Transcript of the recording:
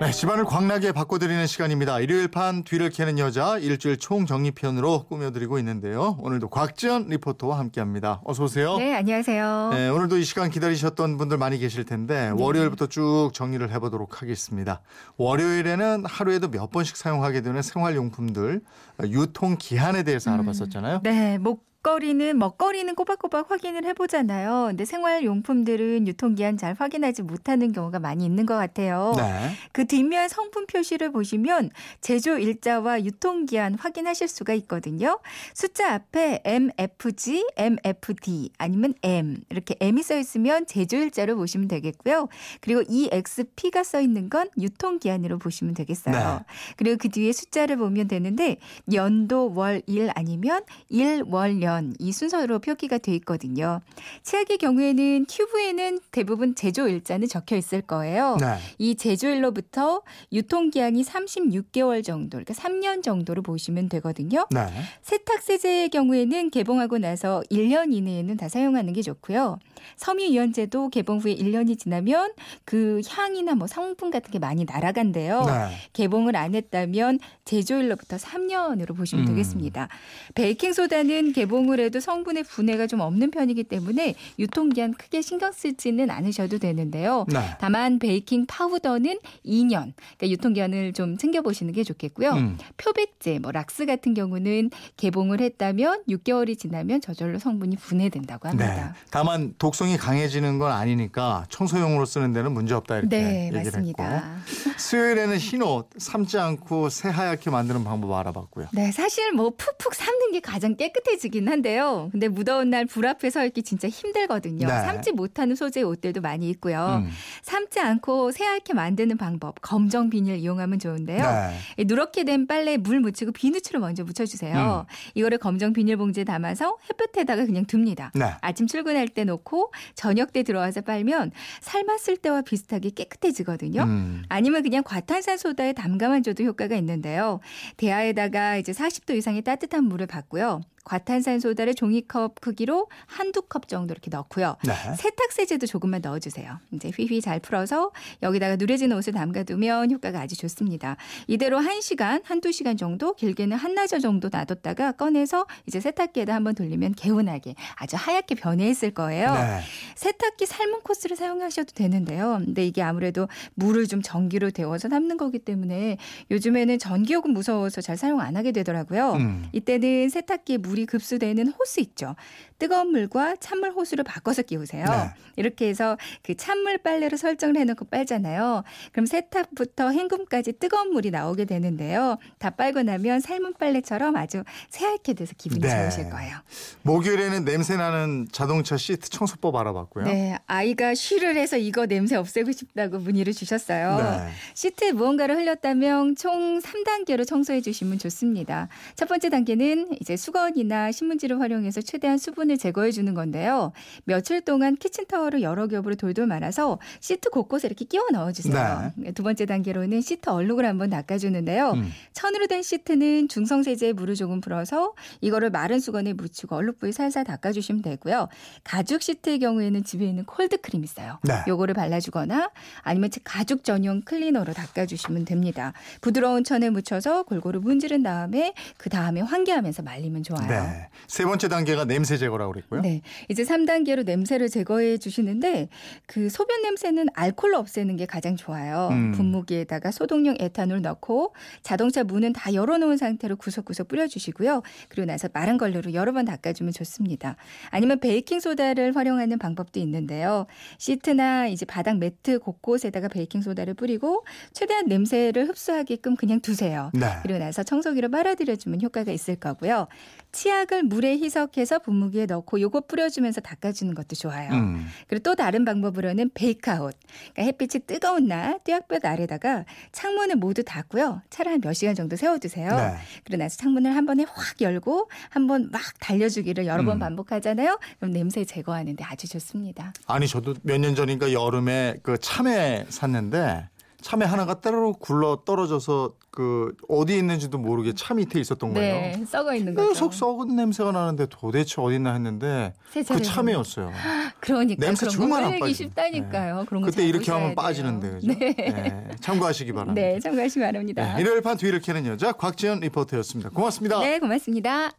네, 집안을 광나게 바꿔드리는 시간입니다. 일요일 판 뒤를 캐는 여자 일주일 총정리편으로 꾸며드리고 있는데요. 오늘도 곽지연 리포터와 함께합니다. 어서 오세요. 네, 안녕하세요. 네, 오늘도 이 시간 기다리셨던 분들 많이 계실 텐데 네. 월요일부터 쭉 정리를 해보도록 하겠습니다. 월요일에는 하루에도 몇 번씩 사용하게 되는 생활용품들 유통 기한에 대해서 알아봤었잖아요. 네, 먹거리는 먹거리는 꼬박꼬박 확인을 해보잖아요. 근데 생활용품들은 유통기한 잘 확인하지 못하는 경우가 많이 있는 것 같아요. 네. 그 뒷면 성분 표시를 보시면 제조 일자와 유통기한 확인하실 수가 있거든요. 숫자 앞에 MFG, MFD 아니면 M 이렇게 M이 써 있으면 제조 일자로 보시면 되겠고요. 그리고 EXP가 써 있는 건 유통기한으로 보시면 되겠어요. 네. 그리고 그 뒤에 숫자를 보면 되는데 연도, 월, 일 아니면 일, 월, 연이 순서로 표기가 돼 있거든요. 치약의 경우에는 튜브에는 대부분 제조 일자는 적혀 있을 거예요. 네. 이 제조일로부터 유통기한이 36개월 정도, 그러니까 3년 정도로 보시면 되거든요. 네. 세탁세제의 경우에는 개봉하고 나서 1년 이내에는 다 사용하는 게 좋고요. 섬유유연제도 개봉 후에 1년이 지나면 그 향이나 뭐 성분 같은 게 많이 날아간대요. 네. 개봉을 안 했다면 제조일로부터 3년으로 보시면 음. 되겠습니다. 베이킹소다는 개봉 을 해도 성분의 분해가 좀 없는 편이기 때문에 유통기한 크게 신경 쓰지는 않으셔도 되는데요. 네. 다만 베이킹 파우더는 2년, 그러니까 유통기한을 좀 챙겨보시는 게 좋겠고요. 음. 표백제, 뭐 락스 같은 경우는 개봉을 했다면 6개월이 지나면 저절로 성분이 분해된다고 네. 합니다. 다만 독성이 강해지는 건 아니니까 청소용으로 쓰는 데는 문제 없다 이렇게 네, 얘기를 맞습니다. 했고 수요일에는 흰 옷 삶지 않고 새하얗게 만드는 방법 알아봤고요. 네, 사실 뭐 푹푹 삶는 게 가장 깨끗해지긴 한데요. 근데 무더운 날 불 앞에 서 있기 진짜 힘들거든요. 네. 삶지 못하는 소재의 옷들도 많이 있고요. 음. 삶지 않고 새하얗게 만드는 방법, 검정 비닐 이용하면 좋은데요. 네. 이 누렇게 된 빨래에 물 묻히고 비누칠을 먼저 묻혀주세요. 음. 이거를 검정 비닐봉지에 담아서 햇볕에다가 그냥 둡니다. 네. 아침 출근할 때 놓고 저녁 때 들어와서 빨면 삶았을 때와 비슷하게 깨끗해지거든요. 음. 아니면 그냥 과탄산소다에 담가만 줘도 효과가 있는데요. 대야에다가 이제 40도 이상의 따뜻한 물을 받고요. 과탄산 소다를 종이컵 크기로 한두 컵 정도 이렇게 넣고요. 네. 세탁 세제도 조금만 넣어 주세요. 이제 휘휘 잘 풀어서 여기다가 누래진 옷을 담가 두면 효과가 아주 좋습니다. 이대로 1시간, 한두 시간 정도, 길게는 한나절 정도 놔뒀다가 꺼내서 이제 세탁기에다 한번 돌리면 개운하게 아주 하얗게 변해 있을 거예요. 네. 세탁기 삶은 코스를 사용하셔도 되는데요. 근데 이게 아무래도 물을 좀 전기로 데워서 삶는 거기 때문에 요즘에는 전기요금 무서워서 잘 사용 안 하게 되더라고요. 음. 이때는 세탁기에 물이 급수되는 호스 있죠. 뜨거운 물과 찬물 호스를 바꿔서 끼우세요. 네. 이렇게 해서 그 찬물 빨래로 설정을 해놓고 빨잖아요. 그럼 세탁부터 헹굼까지 뜨거운 물이 나오게 되는데요. 다 빨고 나면 삶은 빨래처럼 아주 새하얗게 돼서 기분이 네. 좋으실 거예요. 목요일에는 냄새 나는 자동차 시트 청소법 알아봤고요. 네, 아이가 쉬를 해서 이거 냄새 없애고 싶다고 문의를 주셨어요. 네. 시트에 무언가를 흘렸다면 총 3단계로 청소해 주시면 좋습니다. 첫 번째 단계는 이제 수건이나 신문지를 활용해서 최대한 수분을 제거해 주는 건데요. 며칠 동안 키친타월을 여러 겹으로 돌돌 말아서 시트 곳곳에 이렇게 끼워 넣어 주세요. 두 번째 단계로는 시트 얼룩을 한번 닦아 주는데요. 음. 천으로 된 시트는 중성 세제에 물을 조금 풀어서 이거를 마른 수건에 묻히고 얼룩 부위 살살 닦아 주시면 되고요. 가죽 시트의 경우에는 집에 있는 콜드 크림 있어요. 네. 요거를 발라 주거나 아니면 가죽 전용 클리너로 닦아 주시면 됩니다. 부드러운 천에 묻혀서 골고루 문지른 다음에 그 다음에 환기하면서 말리면 좋아요. 네. 세 번째 단계가 냄새 제거라고 그랬고요. 네. 이제 3단계로 냄새를 제거해 주시는데 그 소변 냄새는 알코올로 없애는 게 가장 좋아요. 음. 분무기에다가 소독용 에탄올 넣고 자동차 문은 다 열어 놓은 상태로 구석구석 뿌려 주시고요. 그리고 나서 마른 걸레로 여러 번 닦아 주면 좋습니다. 아니면 베이킹 소다를 활용하는 방법도 있는데요. 시트나 이제 바닥 매트 곳곳에다가 베이킹 소다를 뿌리고 최대한 냄새를 흡수하게끔 그냥 두세요. 네. 그리고 나서 청소기로 빨아들여 주면 효과가 있을 거고요. 치약을 물에 희석해서 분무기에 넣고 요거 뿌려주면서 닦아주는 것도 좋아요. 음. 그리고 또 다른 방법으로는 bake-out. 그러니까 햇빛이 뜨거운 날 뙤약볕 아래다가 창문을 모두 닫고요. 차를 한 몇 시간 정도 세워두세요. 네. 그러고 나서 창문을 한 번에 확 열고 한 번 막 달려주기를 여러 번 음. 반복하잖아요. 그럼 냄새 제거하는데 아주 좋습니다. 아니 저도 몇 년 전인가 여름에 그 참외 샀는데 참외 하나가 따로 굴러 떨어져서 그 어디 있는지도 모르게 차 밑에 있었던 거예요. 네, 썩어 있는 거죠. 계속 썩은 냄새가 나는데 도대체 어딨나 했는데 그 참외였어요. 그러니까 냄새 그런 정말 거안 빠지죠. 쉽다니까요. 그런 거 그때 잘 이렇게 하면 돼요. 빠지는데 그죠? 네. 네, 참고하시기 바랍니다. 네, 참고하시기 바랍니다. 네, 일요일 판 뒤를 캐는 여자 곽지연 리포터였습니다. 고맙습니다. 네, 고맙습니다.